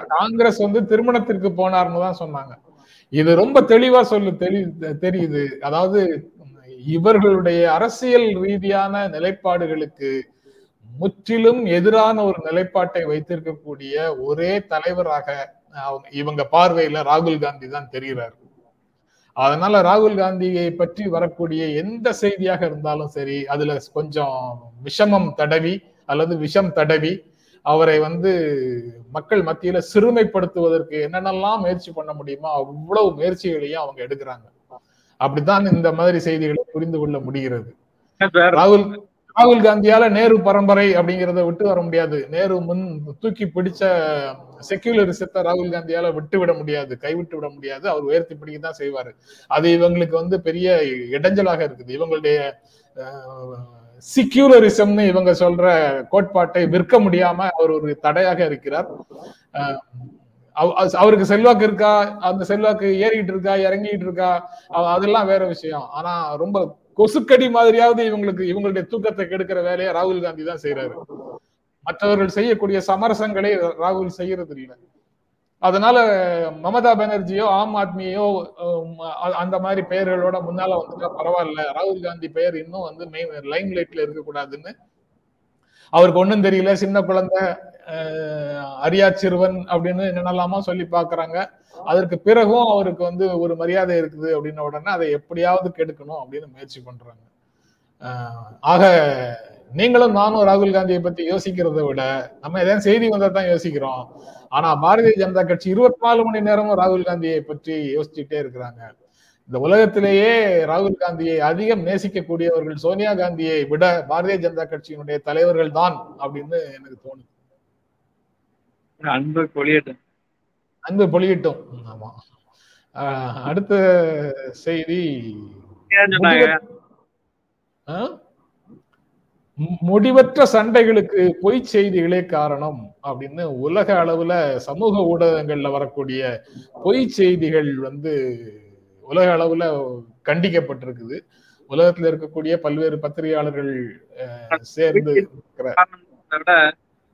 காங்கிரஸ் வந்து திருமணத்திற்கு போனார்னு தான் சொன்னாங்க. இது ரொம்ப தெளிவா சொல்லு தெளி தெரியுது. அதாவது இவர்களுடைய அரசியல் ரீதியான நிலைப்பாடுகளுக்கு முற்றிலும் எதிரான ஒரு நிலைப்பாட்டை வைத்திருக்கக்கூடிய ஒரே தலைவராக அவங்க- இவங்க பார்வையில ராகுல் காந்தி தான் தெரிகிறார் அதனால ராகுல் காந்தியை பற்றி வரக்கூடிய எந்த செய்தியாக இருந்தாலும் சரி அதுல கொஞ்சம் விஷமம் தடவி அல்லது விஷம் தடவி அவரை வந்து மக்கள் மத்தியில சிறுமைப்படுத்துவதற்கு என்னென்னலாம் முயற்சி பண்ண முடியுமோ அவ்வளவு முயற்சிகளையும் அவங்க எடுக்கிறாங்க. அப்படித்தான் இந்த மாதிரி செய்திகளை புரிந்து கொள்ள முடிகிறது. ராகுல் ராகுல் காந்தியால நேரு பரம்பரை அப்படிங்கிறத விட்டு வர முடியாது. நேரு முன் தூக்கி பிடிச்ச செக்யூலரிசத்தை ராகுல் காந்தியால விட்டு விட முடியாது. கைவிட்டு விட முடியாது. அவர் உயர்த்தி பிடிக்க தான் செய்வாரு. அது இவங்களுக்கு வந்து பெரிய இடைஞ்சலாக இருக்குது. இவங்களுடைய சிக்யூலரிசம்னு இவங்க சொல்ற கோட்பாட்டை விற்க முடியாம அவர் ஒரு தடையாக இருக்கிறார். அவருக்கு செல்வாக்கு இருக்கா? அந்த செல்வாக்கு ஏறிக்கிட்டு இருக்கா? இறங்கிட்டு இருக்கா? அதெல்லாம் வேற விஷயம். ஆனா ரொம்ப கொசுக்கடி மாதிரியாவது இவங்களுக்கு இவங்களுடைய தூக்கத்தை கெடுக்கிற வேலையை ராகுல் காந்தி தான் செய்யறாரு மற்றவர்கள் செய்யக்கூடிய சமரசங்களை ராகுல் செய்யறது இல்லை. அதனால மமதா பானர்ஜியோ ஆம் ஆத்மியோ அ- அந்த மாதிரி பெயர்களோட முன்னால வந்துட்டா பரவாயில்ல. ராகுல் காந்தி பெயர் இன்னும் வந்து மெயின் லைம் லைட்ல இருக்கக்கூடாதுன்னு அவருக்கு ஒன்னும் தெரியல. சின்ன குழந்தை அரியா சிறுவன் அப்படின்னு என்னென்னலாமா சொல்லி பாக்குறாங்க அதற்கு பிறகும் அவருக்கு வந்து ஒரு மரியாதை இருக்குது அப்படின்ன உடனே அதை எப்படியாவது கெடுக்கணும் அப்படின்னு முயற்சி பண்றாங்க. ஆக நீங்களும் நானும் ராகுல் காந்தியை பத்தி யோசிக்கிறதை விட நம்ம ஏதாவது செய்தி வந்தா தான் யோசிக்கிறோம். ஆனா பாரதிய ஜனதா கட்சி இருபத்தி நாலு மணி நேரமும் ராகுல் காந்தியை பற்றி யோசிச்சுட்டே இருக்கிறாங்க. இந்த உலகத்திலேயே ராகுல் காந்தியை அதிகம் நேசிக்கக்கூடியவர்கள் சோனியா காந்தியை விட பாரதிய ஜனதா கட்சியினுடைய தலைவர்கள் தான் அப்படின்னு எனக்கு தோணுது. அன்பு கொளியட்டும் அன்பு பொழியட்டும். ஆமா. அடுத்த செய்தி. முடிவற்ற சண்டைகளுக்கு பொய் செய்திகளே காரணம் அப்படின்னு உலக அளவுல சமூக ஊடகங்கள்ல வரக்கூடிய பொய் செய்திகள் வந்து உலக அளவுல கண்டிக்கப்பட்டிருக்குது. உலகத்துல இருக்கக்கூடிய பல்வேறு பத்திரிகையாளர்கள் சேர்ந்து இருக்கிற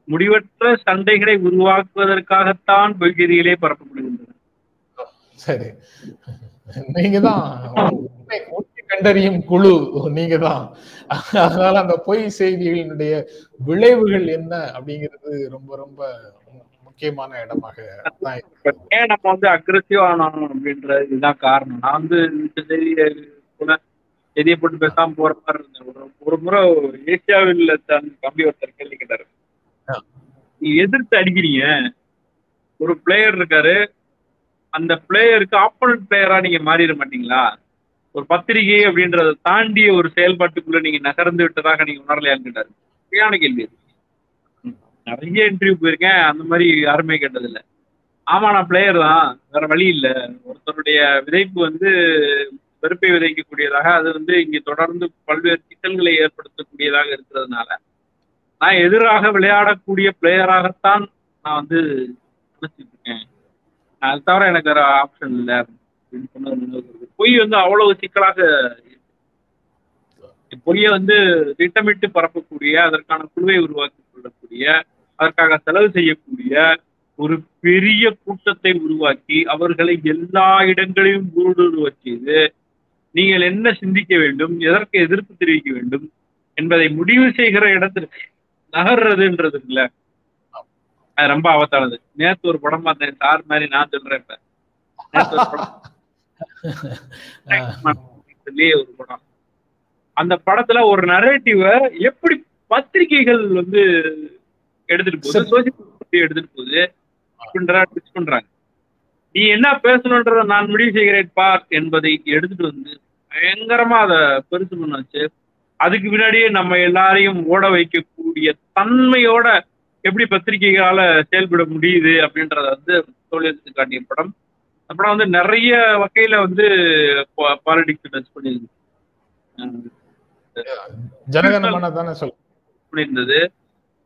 முடிவற்ற சண்டைகளை உருவாக்குவதற்காகத்தான் பொய்கதிகளே பரப்பப்படுகின்றன. சரி. நீங்க தான் கண்டறியும் குழு. நீங்க தான் அதனால அந்த பொய் செய்திகளினுடைய விளைவுகள் என்ன அப்படிங்கிறது ரொம்ப ரொம்ப முக்கியமான இடமாக ஏன் நம்ம வந்து அக்ரெசிவ் ஆனோம் அப்படின்ற இதுதான் காரணம். நான் வந்து இந்த செய்தியை கூட செய்தியை போட்டு பேசாம போற மாதிரி இருந்தேன். ஒரு ஒரு முறை ஏசியாவில் தன் தம்பி ஒருத்தர் கேள்வி கேட்டாரு. நீங்க எதிர்த்து அடிக்கிறீங்க. ஒரு பிளேயர் இருக்காரு. அந்த பிளேயருக்கு ஆப்போனன்ட் பிளேயரா நீங்க மாறிட மாட்டீங்களா? ஒரு பத்திரிகை அப்படின்றத தாண்டிய ஒரு செயல்பாட்டுக்குள்ள நீங்க நகர்ந்து விட்டதாக நீங்க உணரலையான்னு கேட்டாரு. சரியான கேள்வி. நிறைய இன்டர்வியூ போயிருக்கேன். அந்த மாதிரி யாருமே கேட்டதில்ல. ஆமா நான் பிளேயர் தான். வேற வழி இல்ல. ஒருத்தருடைய விதைப்பு வந்து வெறுப்பை விதைக்கக்கூடியதாக அது வந்து இங்க தொடர்ந்து பல்வேறு சிக்கல்களை ஏற்படுத்தக்கூடியதாக இருக்கிறதுனால நான் எதிராக விளையாடக்கூடிய பிளேயராகத்தான் நான் வந்து நினைச்சிட்டு இருக்கேன் அது தவிர எனக்கு வேற ஆப்ஷன் இல்லை அப்படின்னு சொன்னது பொய் வந்து அவ்வளவு சிக்கலாக இருக்கு. பொய்யை வந்து திட்டமிட்டு பரப்பக்கூடிய அதற்கான குழுவை உருவாக்கி கொள்ளக்கூடிய அதற்காக செலவு செய்யக்கூடிய ஒரு பெரிய கூட்டத்தை உருவாக்கி அவர்களை எல்லா இடங்களையும் ஊடுருவ செய்து நீங்கள் என்ன சிந்திக்க வேண்டும் எதற்கு எதிர்ப்பு தெரிவிக்க வேண்டும் என்பதை முடிவு செய்கிற இடத்திற்கு நகர்றதுன்றது இல்ல அது ரொம்ப ஆபத்தானது. நேத்து ஒரு படம் பார்த்தேன். சார் மாதிரி நான் சொல்றேன் இப்ப. நேத்து ஒரு படம் சொல்லி ஒரு படம். அந்த படத்துல ஒரு நரேட்டிவ எப்படி பத்திரிகைகள் வந்து எடுத்துட்டு போகுது சோசியல் எடுத்துட்டு போகுது அப்படின்ற ட்விஸ்ட் பண்றாங்க. நீ என்ன பேசணுன்றத நான் முடிவு செய்கிறேன் பார் என்பதை எடுத்துட்டு வந்து பயங்கரமா அதை பெருசு பண்ண வச்சு அதுக்கு பின்னாடியே நம்ம எல்லாரையும் ஓட வைக்கக்கூடிய தன்மையோட எப்படி பத்திரிகைகளால செயல்பட முடியுது அப்படின்றத வந்து தோல்வி காட்டிய படம். அந்த படம் வந்து நிறைய வகையில வந்து பாலிடிக்ஸ் டச் பண்ணியிருந்தது.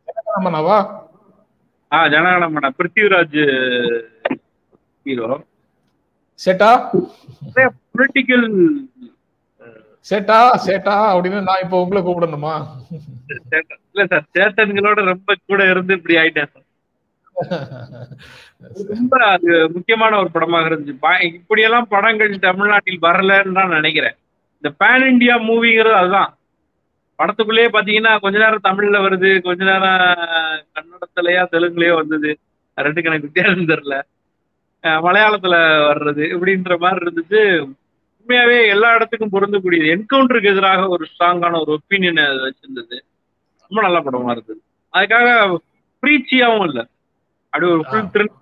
ஜனகணமனவா ஆ ஜனகணமன பிருத்திவிராஜ் ஹீரோ. சேட்டா? பொலிட்டிக்கல் சேட்டா சேட்டா அப்படின்னு நான் இப்போ உங்களை கூப்பிடணுமா? இல்ல சார் சேட்டன்களோட ரொம்ப கூட இருந்து இப்படி ஆயிட்டேன் ரொம்ப அது முக்கியமான ஒரு படமாக இருந்துச்சு. இப்படியெல்லாம் படங்கள் தமிழ்நாட்டில் வரலன்னு தான் நினைக்கிறேன். இந்த பேன் இண்டியா மூவிங்கிறது அதுதான். படத்துக்குள்ளேயே பாத்தீங்கன்னா கொஞ்ச நேரம் தமிழ்ல வருது கொஞ்ச நேரம் கன்னடத்துலயா தெலுங்குலயோ வந்தது. ரெண்டு கணக்கு வித்தியாசம் தெரியல. மலையாளத்துல வர்றது இப்படின்ற மாதிரி இருந்துச்சு. உண்மையாவே எல்லா இடத்துக்கும் பொருந்தக்கூடியது. என்கவுண்டருக்கு எதிராக ஒரு ஸ்ட்ராங்கான ஒரு ஒப்பீனியன் வச்சிருந்தது. ரொம்ப நல்ல படமா இருந்தது. அதுக்காக ப்ரீச்சியாவும் இல்லை. அப்படி ஒரு ஃபுல் த்ரில்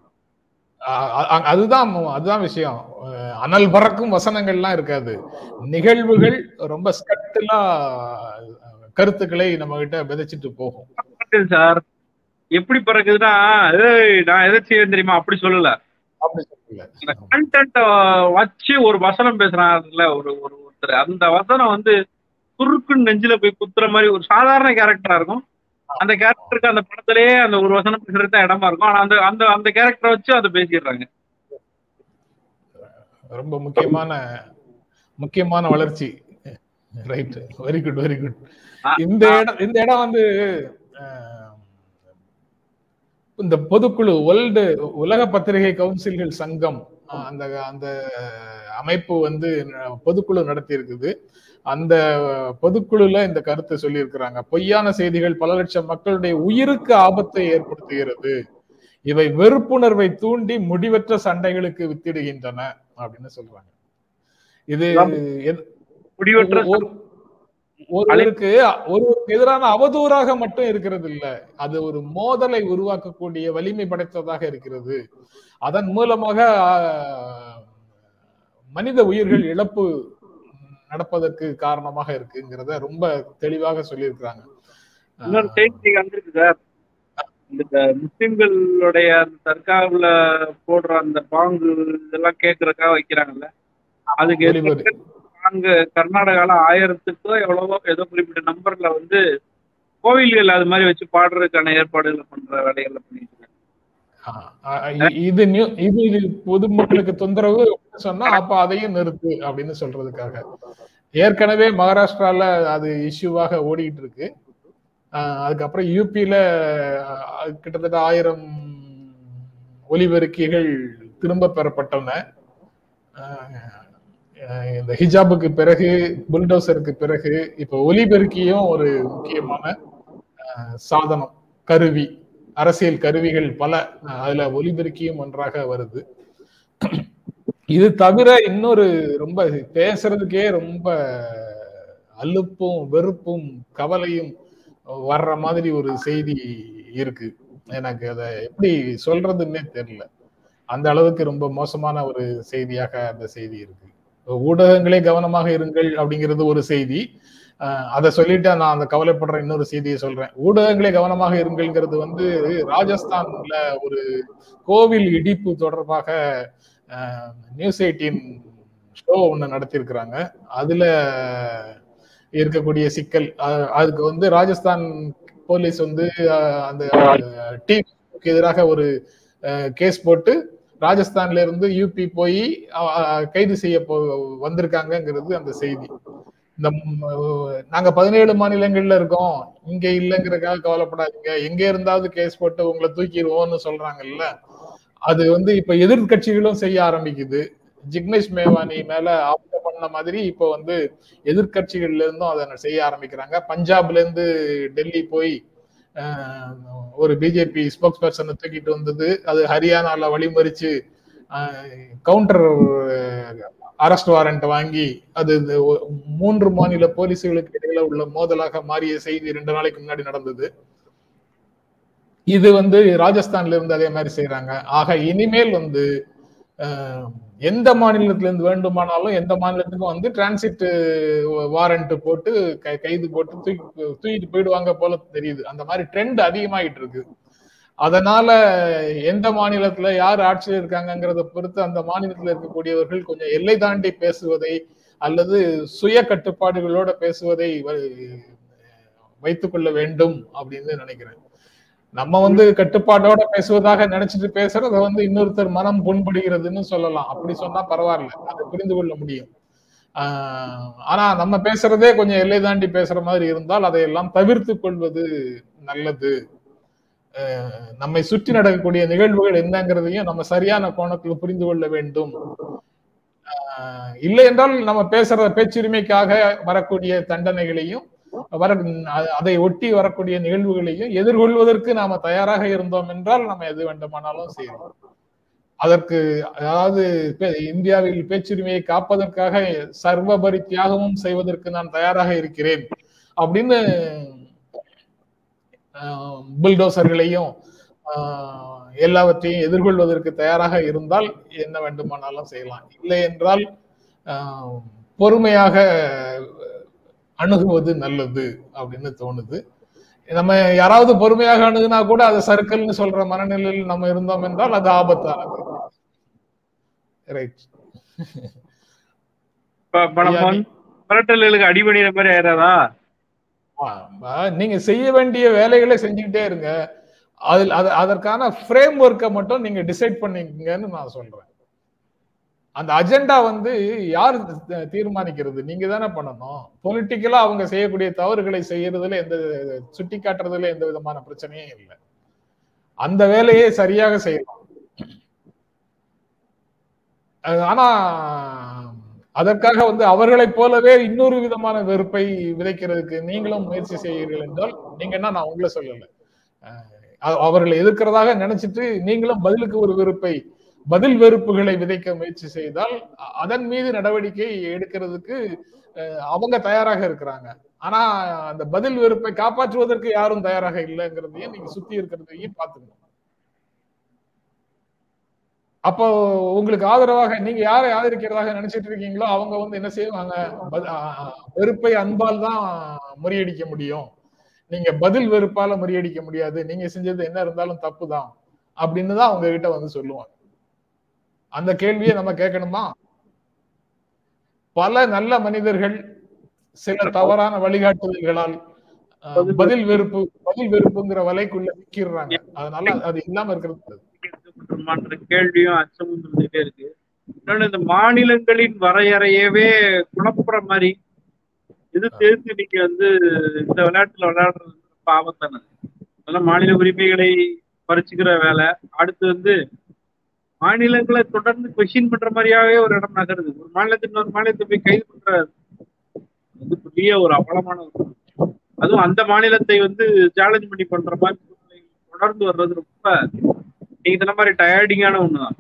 அதுதான் அதுதான் விஷயம். அனல் பறக்கும் வசனங்கள்லாம் இருக்காது. நிகழ்வுகள் ரொம்ப ஸ்கட்டலா கருத்துக்களை நம்ம கிட்ட விதைச்சிட்டு போகும். சார் எப்படி பறக்குதுன்னா நான் எதை செய்ய தெரியுமா? அப்படி சொல்லல. கண்டென்ட் வச்சு ஒரு வசனம் பேசுறாங்கல்ல ஒரு ஒரு ஒருத்தர். அந்த வசனம் வந்து குறுக்குன்னு நெஞ்சில போய் குத்துற மாதிரி ஒரு சாதாரண கேரக்டரா இருக்கும். அந்த கேரக்டருக்கு அந்த படத்திலேயே அந்த ஒரு வசனம் பேசுறது தான் இடமா இருக்கும். ஆனா அந்த அந்த அந்த கேரக்டரை வச்சு அதை பேசிடுறாங்க. ரொம்ப முக்கியமான முக்கியமான வளர்ச்சி. Right very good very good இந்த இடம் இந்த இடம் வந்து இந்த பொதுக்குழு வேர்ல்டு உலக பத்திரிகை கவுன்சில்கள் சங்கம் அந்த அந்த அமைப்பு வந்து பொதுக்குழு நடத்தி இருக்குது அந்த பொதுக்குழுல இந்த கருத்தை சொல்லி இருக்கிறாங்க பொய்யான செய்திகள் பல லட்சம் மக்களுடைய உயிருக்கு ஆபத்தை ஏற்படுத்துகிறது. இவை வெறுப்புணர்வை தூண்டி முடிவற்ற சண்டைகளுக்கு வித்திடுகின்றன அப்படின்னு சொல்றாங்க. இது முடிவற்ற ஒருவருக்கு ஒருவருக்கு எதிரான அவதூறாக மட்டும் இருக்கிறது இல்ல அது ஒரு மோதலை உருவாக்கக்கூடிய வலிமை படைத்ததாக இருக்கிறது. அதன் மூலமாக மனித உயிர்கள் இழப்பு நடப்பதற்கு காரணமாக இருக்குங்கிறத ரொம்ப தெளிவாக சொல்லியிருக்கிறாங்க. இன்னொரு செய்தி வந்திருக்கு சார். இந்த முஸ்லிம்களுடைய அந்த தர்காவுல போடுற அந்த பாங்கு இதெல்லாம் கேட்கறதுக்காக வைக்கிறாங்கல்ல. அதுக்கு அங்க கர்நாடகால ஆயிரத்துக்கோ எவ்வளவோ ஏதோ குறிப்பிட்ட நம்பர்ல வந்து கோவில்கள் அது மாதிரி வச்சு பாடுறதுக்கான ஏற்பாடுகளை பண்ற வேலைகள்ல பண்ணிட்டு இது இது இது பொதுமக்களுக்கு தொந்தரவு சொன்னா அப்ப அதையும் நிறுத்து அப்படின்னு சொல்றதுக்காக. ஏற்கனவே மகாராஷ்டிரால அது இஷ்யூவாக ஓடிட்டு இருக்கு. அதுக்கப்புறம் யூபியில கிட்டத்தட்ட ஆயிரம் ஒலிபெருக்கிகள் திரும்ப பெறப்பட்டன. இந்த ஹிஜாபுக்கு பிறகு புல்டோசருக்கு பிறகு இப்ப ஒலிபெருக்கியும் ஒரு முக்கியமான சாதனம் கருவி அரசியல் கருவிகள் பல அதுல ஒலிபெருக்கியும் ஒன்றாக வருது. இது தவிர இன்னொரு ரொம்ப பேசுறதுக்கே ரொம்ப அலுப்பும் வெறுப்பும் கவலையும் வர்ற மாதிரி ஒரு செய்தி இருக்கு. எனக்கு அதை எப்படி சொல்றதுன்னே தெரியல. அந்த அளவுக்கு ரொம்ப மோசமான ஒரு செய்தியாக அந்த செய்தி இருக்கு. ஊடகங்களே கவனமாக இருங்கள் அப்படிங்கிறது ஒரு செய்தி. அதை சொல்லிட்டு நான் அந்த கவலைப்படுற இன்னொரு செய்தியை சொல்றேன். ஊடகங்களே கவனமாக இருங்கள்ங்கிறது வந்து ராஜஸ்தான்ல ஒரு கோவில் இடிப்பு தொடர்பாக நியூஸ் எயிட்டீன் ஷோ ஒன்று நடத்தியிருக்கிறாங்க. அதுல இருக்கக்கூடிய சிக்கல் அதுக்கு வந்து ராஜஸ்தான் போலீஸ் வந்து அந்த டீமுக்கு எதிராக ஒரு கேஸ் போட்டு ராஜஸ்தான்ல இருந்து யூபி போய் கைது செய்ய போ வந்திருக்காங்கிறது அந்த செய்தி. இந்த நாங்க பதினேழு மாநிலங்கள்ல இருக்கோம். இங்க இல்லைங்கிறதுக்காக கவலைப்படாதீங்க. எங்க இருந்தாவது கேஸ் போட்டு உங்களை தூக்கிடுவோம்னு சொல்றாங்கல்ல அது வந்து இப்ப எதிர்க்கட்சிகளும் செய்ய ஆரம்பிக்குது. ஜிக்னேஷ் மேவானி மேல அவங்க பண்ண மாதிரி இப்போ வந்து எதிர்க்கட்சிகள்ல இருந்தும் அதை செய்ய ஆரம்பிக்கிறாங்க. பஞ்சாப்ல இருந்து டெல்லி போய் ஒரு பிஜேபி ஸ்போக்ஸ் பர்சனை தூக்கிட்டு வந்தது. அது ஹரியானால வழிமறிச்சு கவுண்டர் அரெஸ்ட் வாரண்ட் வாங்கி அது இந்த மூன்று மாநில போலீசுகளுக்கு இடையில உள்ள மோதலாக மாறிய செய்தி ரெண்டு நாளைக்கு முன்னாடி நடந்தது. இது வந்து ராஜஸ்தான்ல இருந்து அதே மாதிரி செய்யறாங்க ஆக இனிமேல் வந்து எந்த மாநிலத்திலிருந்து வேண்டுமானாலும் எந்த மாநிலத்துக்கும் வந்து டிரான்சிட் வாரண்ட் போட்டு கை- கைது போட்டு தூக்கி தூக்கிட்டு போயிடுவாங்க போல தெரியுது. அந்த மாதிரி ட்ரெண்ட் அதிகமாயிட்டு இருக்கு. அதனால எந்த மாநிலத்துல யார் ஆட்சியில் இருக்காங்கங்கிறத பொறுத்து அந்த மாநிலத்துல இருக்கக்கூடியவர்கள் கொஞ்சம் எல்லை தாண்டி பேசுவதை அல்லது சுய கட்டுப்பாடுகளோட பேசுவதை வைத்துக்கொள்ள வைத்துக் கொள்ள வேண்டும் அப்படின்னு நினைக்கிறேன். நம்ம வந்து கட்டுப்பாட்டோட பேசுவதாக நினைச்சிட்டு பேசுறது வந்து இன்னொருத்தர் மனம் புண்படுகிறதுன்னு சொல்லலாம். அப்படி சொன்னா பரவாயில்ல. அதை புரிந்து கொள்ள முடியும். ஆனா நம்ம பேசுறதே கொஞ்சம் எல்லை தாண்டி பேசுற மாதிரி இருந்தால் அதையெல்லாம் தவிர்த்து கொள்வது நல்லது. நம்மை சுற்றி நடக்கக்கூடிய நிகழ்வுகள் என்னங்கிறதையும் நம்ம சரியான கோணத்தில் புரிந்து கொள்ள வேண்டும். இல்லை என்றால் நம்ம பேசுற பேச்சுரிமைக்காக வரக்கூடிய தண்டனைகளையும் வர அதை ஒட்டி வரக்கூடிய நிகழ்வுகளையும் எதிர்கொள்வதற்கு நாம தயாராக இருந்தோம் என்றால் நம்ம எது வேண்டுமானாலும் செய்யலாம். அதற்கு அதாவது இந்தியாவில் பேச்சுரிமையை காப்பதற்காக சர்வபரி தியாகமும் செய்வதற்கு நான் தயாராக இருக்கிறேன் அப்படின்னு புல்டோசர்களையும் எல்லாவற்றையும் எதிர்கொள்வதற்கு தயாராக இருந்தால் என்ன வேண்டுமானாலும் செய்யலாம். இல்லை என்றால் ஆஹ், பொறுமையாக அணுகுவது நல்லது அப்படின்னு தோணுது. நம்ம யாராவது பொறுமையாக அணுகுனா கூட அது சர்க்கிள்னு சொல்ற மனநிலையில் நம்ம இருந்தோம் என்றால் அது ஆபத்தானது. ரைட் மிரட்டல்களுக்கு அடிபணிகிற மாதிரி ஆயிடாதா நீங்க செய்ய வேண்டிய வேலைகளை செஞ்சுக்கிட்டே இருங்க. அதில் அது அதற்கான ஃப்ரேம் ஒர்க்கை மட்டும் நீங்க டிசைட் பண்ணிக்கங்கன்னு நான் சொல்றேன். அந்த அஜெண்டா வந்து யார் தீர்மானிக்கிறது? நீங்க தானே பண்ணணும். பொலிட்டிக்கலா அவங்க செய்யக்கூடிய தவறுகளை செய்யறதுல எந்த சுட்டி காட்டுறதுல எந்த விதமான பிரச்சனையும் இல்லை. அந்த வேலையை சரியாக செய்யலாம். ஆனா அதற்காக வந்து அவர்களைப் போலவே இன்னொரு விதமான வெறுப்பை விதைக்கிறதுக்கு நீங்களும் முயற்சி செய்கிறீர்கள் என்றால் நீங்க என்ன நான் உங்களை சொல்லலை. அவர்களை எதிர்க்கிறதாக நினைச்சிட்டு நீங்களும் பதிலுக்கு ஒரு வெறுப்பை பதில் வெறுப்புகளை விதைக்க முயற்சி செய்தால் அதன் மீது நடவடிக்கை எடுக்கிறதுக்கு அவங்க தயாராக இருக்கிறாங்க. ஆனா அந்த பதில் வெறுப்பை காப்பாற்றுவதற்கு யாரும் தயாராக இல்லைங்கிறதையும் நீங்க சுத்தி இருக்கிறதையும் பாத்துக்கணும் அப்போ உங்களுக்கு ஆதரவாக நீங்க யாரை ஆதரிக்கிறதாக நினைச்சிட்டு இருக்கீங்களோ அவங்க வந்து என்ன செய்வாங்க? வெறுப்பை அன்பால் தான் முறியடிக்க முடியும். நீங்க பதில் வெறுப்பால முறியடிக்க முடியாது. நீங்க செஞ்சது என்ன இருந்தாலும் தப்பு தான் அப்படின்னு தான் அவங்க கிட்ட வந்து சொல்லுவாங்க. அந்த கேள்வியை நம்ம கேட்கணுமா? பல நல்ல மனிதர்கள் சில தவறான வழிகாட்டுதல்களால் பதில் வெறுப்பு பதில் வெறுப்புங்கிற வலைக்குள்ள சிக்கிடுறாங்க அதனால அது இல்லாம இருக்கிறது. கேள்வியும் அச்சமும் இருக்கு. இன்னொன்னு இந்த மாநிலங்களின் வரையறையவே குழப்புற மாதிரி இது சேர்த்து நீங்க வந்து இந்த விளையாட்டுல விளையாடுறது ரொம்ப ஆபத்தானது அதெல்லாம் மாநில உரிமைகளை பறிச்சுக்கிற வேலை. அடுத்து வந்து மாநிலங்களை தொடர்ந்து கொஸ்டின் பண்ற மாதிரியாவே ஒரு இடம் நகருது. ஒரு மாநிலத்தின் இன்னொரு மாநிலத்தை போய் கைது பண்ற வந்து பெரிய ஒரு அவலமான ஒரு அதுவும் அந்த மாநிலத்தை வந்து சேலஞ்ச் பண்ணி பண்ற மாதிரி தொடர்ந்து வர்றது ரொம்ப நீங்க சொன்ன மாதிரி டயர்டிங்கான ஒண்ணுதான்.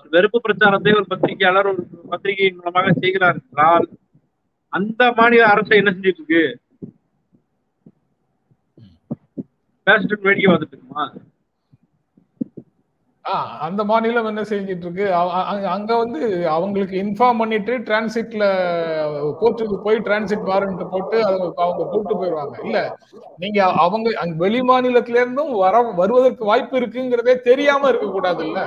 ஒரு வெறுப்பு பிரச்சாரத்தை ஒரு பத்திரிகையாளர் ஒரு பத்திரிகையின் மூலமாக செய்கிறார் என்றால் அந்த மாநில அரசு என்ன செஞ்சிட்டு இருக்கு? பேசிட்டு வேடிக்கை பார்த்துட்டு இருக்குமா? அந்த மாநிலம் என்ன செஞ்சிட்டு இருக்கு அங்க வந்து அவங்களுக்கு இன்ஃபார்ம் பண்ணிட்டு டிரான்சிட்ல கோர்ட்டுக்கு போய் டிரான்சிட் வாரண்ட் போட்டு அவங்க அவங்க கூட்டு போயிடுவாங்க இல்ல நீங்க அவங்க அங்க வெளி மாநிலத்தில இருந்தும் வர வருவதற்கு வாய்ப்பு இருக்குங்கிறதே தெரியாம இருக்க கூடாது இல்ல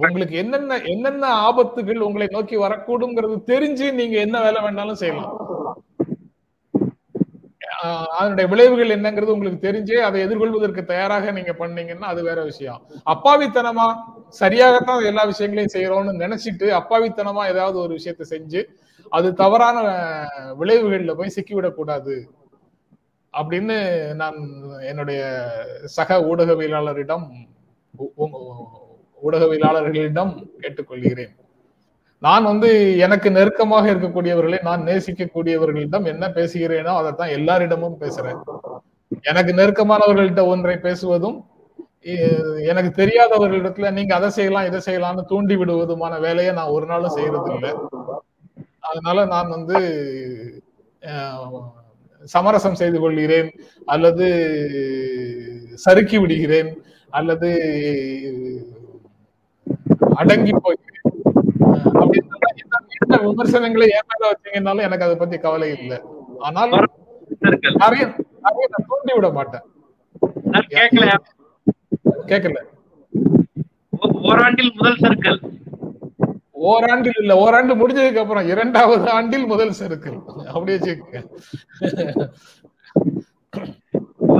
உங்களுக்கு என்னென்ன என்னென்ன ஆபத்துகள் உங்களை நோக்கி வரக்கூடுங்கிறது தெரிஞ்சு நீங்க என்ன வேலை வேணாலும் செய்யலாம். அதனுடைய விளைவுகள் என்னங்கிறது உங்களுக்கு தெரிஞ்சே அதை எதிர்கொள்வதற்கு தயாராக நீங்க பண்ணீங்கன்னா அது வேற விஷயம். அப்பாவித்தனமா சரியாகத்தான் எல்லா விஷயங்களையும் செய்யறோம்னு நினைச்சிட்டு அப்பாவித்தனமா ஏதாவது ஒரு விஷயத்தை செஞ்சு அது தவறான விளைவுகளில் விளைவுகள்ல போய் சிக்கிவிடக்கூடாது அப்படின்னு நான் என்னுடைய சக ஊடகவியலாளரிடம் ஊடகவியலாளர்களிடம் கேட்டுக்கொள்கிறேன். நான் வந்து எனக்கு நெருக்கமாக இருக்கக்கூடியவர்களை நான் நேசிக்கக்கூடியவர்களிடம் என்ன பேசுகிறேனோ அதைத்தான் எல்லாரிடமும் பேசுறேன். எனக்கு நெருக்கமானவர்கள்ட்ட ஒன்றை பேசுவதும் எனக்கு தெரியாதவர்களிடத்துல நீங்க அதை செய்யலாம் இதை செய்யலாம்னு தூண்டி விடுவதுமான வேலையை நான் ஒரு நாளும் செய்யறது இல்லை அதனால நான் வந்து சமரசம் செய்து கொள்கிறேன் அல்லது சறுக்கி விடுகிறேன் அல்லது அடங்கி போய் அப்படின்னு விமர்சனங்களை மேல வச்சீங்கன்னாலும் எனக்கு அதை பத்தி கவலை இல்லை. ஆனால் சர்க்கிள் நிறைய நிறைய நான் தூண்டி விட மாட்டேன். கேட்கல. கேட்கல. ஓராண்டில் முதல் சர்க்கிள் ஓராண்டில் இல்ல. ஓராண்டு முடிஞ்சதுக்கு அப்புறம் இரண்டாவது ஆண்டில் முதல் சறுக்கல். அப்படி வச்சுக்கோங்க.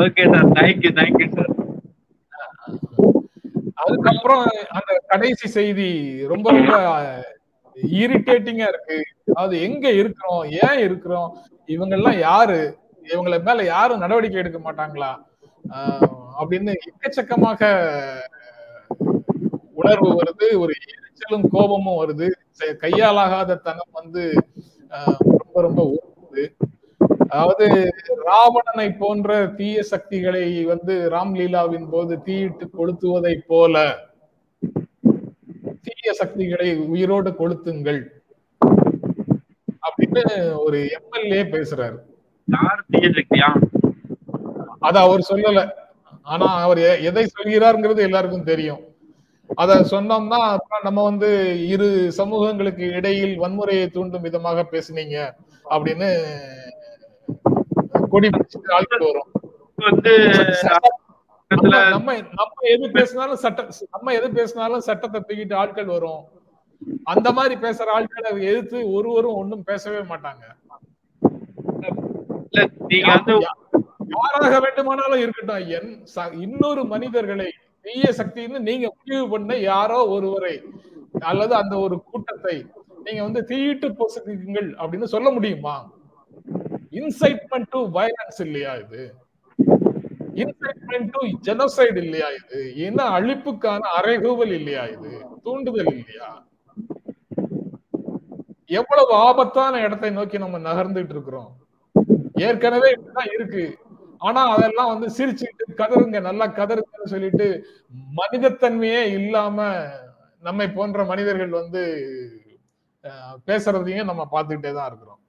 Okay sir thank you thank you sir அதுக்கப்புறம் அந்த கடைசி செய்தி ரொம்ப ரொம்ப இரிட்டேட்டிங்கா இருக்கு. அது எங்க இருக்கிறோம்? ஏன் இருக்கிறோம்? இவங்க எல்லாம் யாரு? இவங்கள மேல யாரும் நடவடிக்கை எடுக்க மாட்டாங்களா? ஆஹ் அப்படின்னு எக்கச்சக்கமாக உணர்வு வருது. ஒரு எரிச்சலும் கோபமும் வருது. செ- கையாலாகாத தனம் வந்து ஆஹ் ரொம்ப ரொம்ப உருகுது அதாவது ராவணனை போன்ற தீய சக்திகளை வந்து ராம்லீலாவின் போது தீயிட்டு கொளுத்துவதை போல தீய சக்திகளை உயிரோடு கொளுத்துங்கள் அப்படின்னு ஒரு எம்எல்ஏ பேசுறாரு. யார் தீய சக்தியா? அத அவர் சொல்லல. ஆனா அவர் எதை சொல்கிறாருங்கிறது எல்லாருக்கும் தெரியும். அத சொன்னோம்னா நம்ம வந்து இரு சமூகங்களுக்கு இடையில் வன்முறையை தூண்டும் விதமாக பேசுனீங்க அப்படின்னு கொடி ஆட்கள் வரும். வந்து நம்ம நம்ம நம்ம எது பேசினாலும் சட்ட நம்ம எது பேசினாலும் சட்டத்தை தூக்கிட்டு ஆட்கள் வரும். அந்த மாதிரி பேசுற ஆட்களை எதிர்த்து ஒருவரும் ஒண்ணும் பேசவே மாட்டாங்க. இல்ல நீங்க வந்து யாராக வேண்டுமானாலும் இருக்கட்டும் என் ச- இன்னொரு மனிதர்களை தீய சக்தின்னு நீங்க முடிவு பண்ண யாரோ ஒருவரை அல்லது அந்த ஒரு கூட்டத்தை நீங்க வந்து தீயிட்டு பொசுக்குங்கள் அப்படின்னு சொல்ல முடியுமா? இன்சைட்மெண்ட் டு வயலன்ஸ் இல்லையா இது? இன்சைட்மெண்ட் டு ஜெனோசைடு இல்லையா இது? ஏன்னா அழிப்புக்கான அறைகூவல் இல்லையா இது? தூண்டுதல் இல்லையா? எவ்வளவு ஆபத்தான இடத்தை நோக்கி நம்ம நகர்ந்துட்டு இருக்கிறோம். ஏற்கனவே இப்படிதான் இருக்கு. ஆனா அதெல்லாம் வந்து சிரிச்சுட்டு கதருங்க நல்லா கதருங்கன்னு சொல்லிட்டு மனிதத்தன்மையே இல்லாம நம்மை போன்ற மனிதர்கள் வந்து அஹ், பேசுறதையும் நம்ம பார்த்துக்கிட்டே தான் இருக்கிறோம்.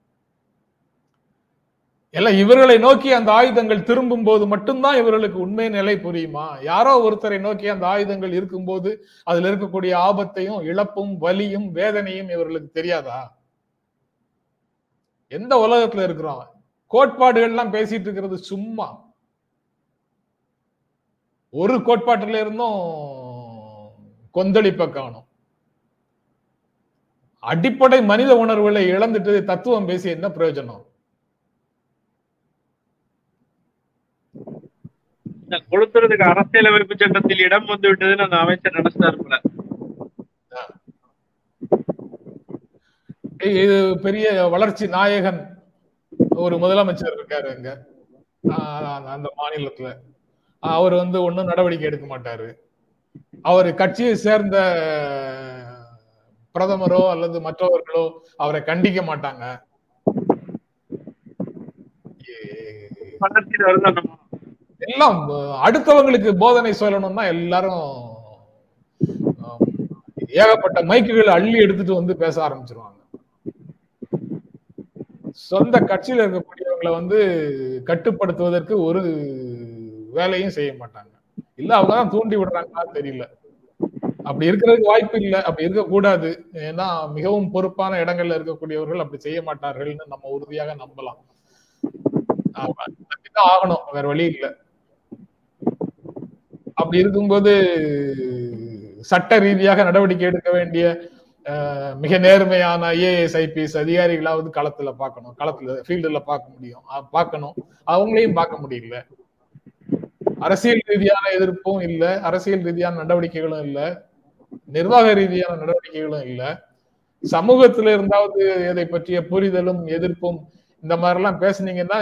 எல்லாம் இவர்களை நோக்கி அந்த ஆயுதங்கள் திரும்பும் போது மட்டும்தான் இவர்களுக்கு உண்மை நிலை புரியுமா? யாரோ ஒருத்தரை நோக்கி அந்த ஆயுதங்கள் இருக்கும்போது அதுல இருக்கக்கூடிய ஆபத்தையும் இழப்பும் வலியும் வேதனையும் இவர்களுக்கு தெரியாதா? எந்த உலகத்துல இருக்கிறோம்? கோட்பாடுகள்லாம் பேசிட்டு இருக்கிறது சும்மா. ஒரு கோட்பாட்டுல இருந்தும் கொந்தளிப்ப காணும். அடிப்படை மனித உணர்வுகளை இழந்துட்டு தத்துவம் பேசி என்ன பிரயோஜனம்? இந்த கொளுத்துறதுக்கு அரசியலமைப்பு சட்டத்தில் இடம் வந்து விட்டதுன்னு அந்த அமைச்சர் நினைச்சிட்டாரு போல. இது பெரிய வளர்ச்சி நாயகன் ஒரு முதலமைச்சர் இருக்காரு அங்க. அந்த மாநிலத்துல. அவர் வந்து ஒண்ணும் நடவடிக்கை எடுக்க மாட்டாரு. அவர் கட்சியை சேர்ந்த பிரதமரோ அல்லது மற்றவர்களோ அவரை கண்டிக்க மாட்டாங்க. எல்லாம் அடுத்தவங்களுக்கு போதனை சொல்லணும்னா எல்லாரும் ஏகப்பட்ட மைக்குகளை அள்ளி எடுத்துட்டு வந்து பேச ஆரம்பிச்சிருவாங்க. சொந்த கட்சியில இருக்கக்கூடியவங்களை வந்து கட்டுப்படுத்துவதற்கு ஒரு வேலையும் செய்ய மாட்டாங்க. இல்ல அவங்க தான் தூண்டி விடுறாங்களா தெரியல. அப்படி இருக்கிறதுக்கு வாய்ப்பு இல்லை. அப்படி இருக்கக்கூடாது. ஏன்னா மிகவும் பொறுப்பான இடங்கள்ல இருக்கக்கூடியவர்கள் அப்படி செய்ய மாட்டார்கள்னு நம்ம உறுதியாக நம்பலாம். ஆகணும். வேற வழி இல்லை. அப்படி இருக்கும்போது சட்ட ரீதியாக நடவடிக்கை எடுக்க வேண்டிய அஹ், மிக நேர்மையான ஐஏஎஸ் ஐபிஎஸ் அதிகாரிகளாவது களத்துல பார்க்கணும். களத்துல ஃபீல்டுல பார்க்க முடியும். பார்க்கணும். அவங்களையும் பார்க்க முடியல. அரசியல் ரீதியான எதிர்ப்பும் இல்ல. அரசியல் ரீதியான நடவடிக்கைகளும் இல்ல. நிர்வாக ரீதியான நடவடிக்கைகளும் இல்ல. சமூகத்துல இருந்தாவது இதை பற்றிய புரிதலும் எதிர்ப்பும் இந்த மாதிரிலாம் பேசுனீங்கன்னா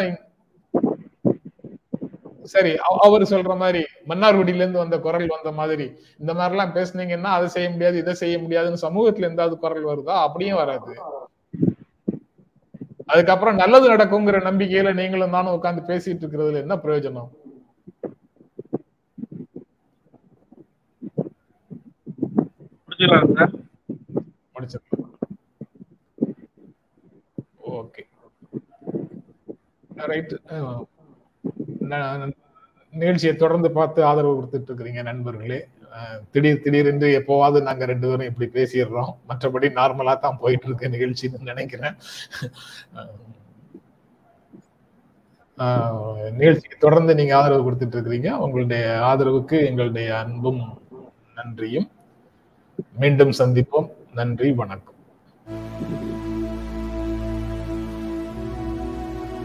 சரி அவ- அவர் சொல்ற மாதிரி மன்னார்குடியில இருந்து வந்த குரல் வந்த மாதிரி இந்த மாதிரி எல்லாம் பேசுனீங்கன்னா அதை செய்ய முடியாது இதை செய்ய முடியாதுன்னு சமூகத்துல இருந்தாவது குரல் வருதா? அப்படியும் வராது. அதுக்கப்புறம் நல்லது நடக்குங்கிற நம்பிக்கையில நீங்களும் நானும் உட்கார்ந்து பேசிட்டு இருக்கிறதுல என்ன பிரயோஜனம்? ஓகே. ரைட் நிகழ்ச்சியை தொடர்ந்து பார்த்து ஆதரவு கொடுத்துட்டு இருக்கிறீங்க நண்பர்களே திடீர் திடீரென்று எப்போவாவது நாங்க ரெண்டு பேரும் இப்படி பேசிடுறோம். மற்றபடி நார்மலா தான் போயிட்டு இருக்க நிகழ்ச்சின்னு நினைக்கிறேன். நிகழ்ச்சியை நிகழ்ச்சிக்கு தொடர்ந்து நீங்க ஆதரவு கொடுத்துட்டு இருக்கிறீங்க உங்களுடைய ஆதரவுக்கு எங்களுடைய அன்பும் நன்றியும். மீண்டும் சந்திப்போம். நன்றி வணக்கம்.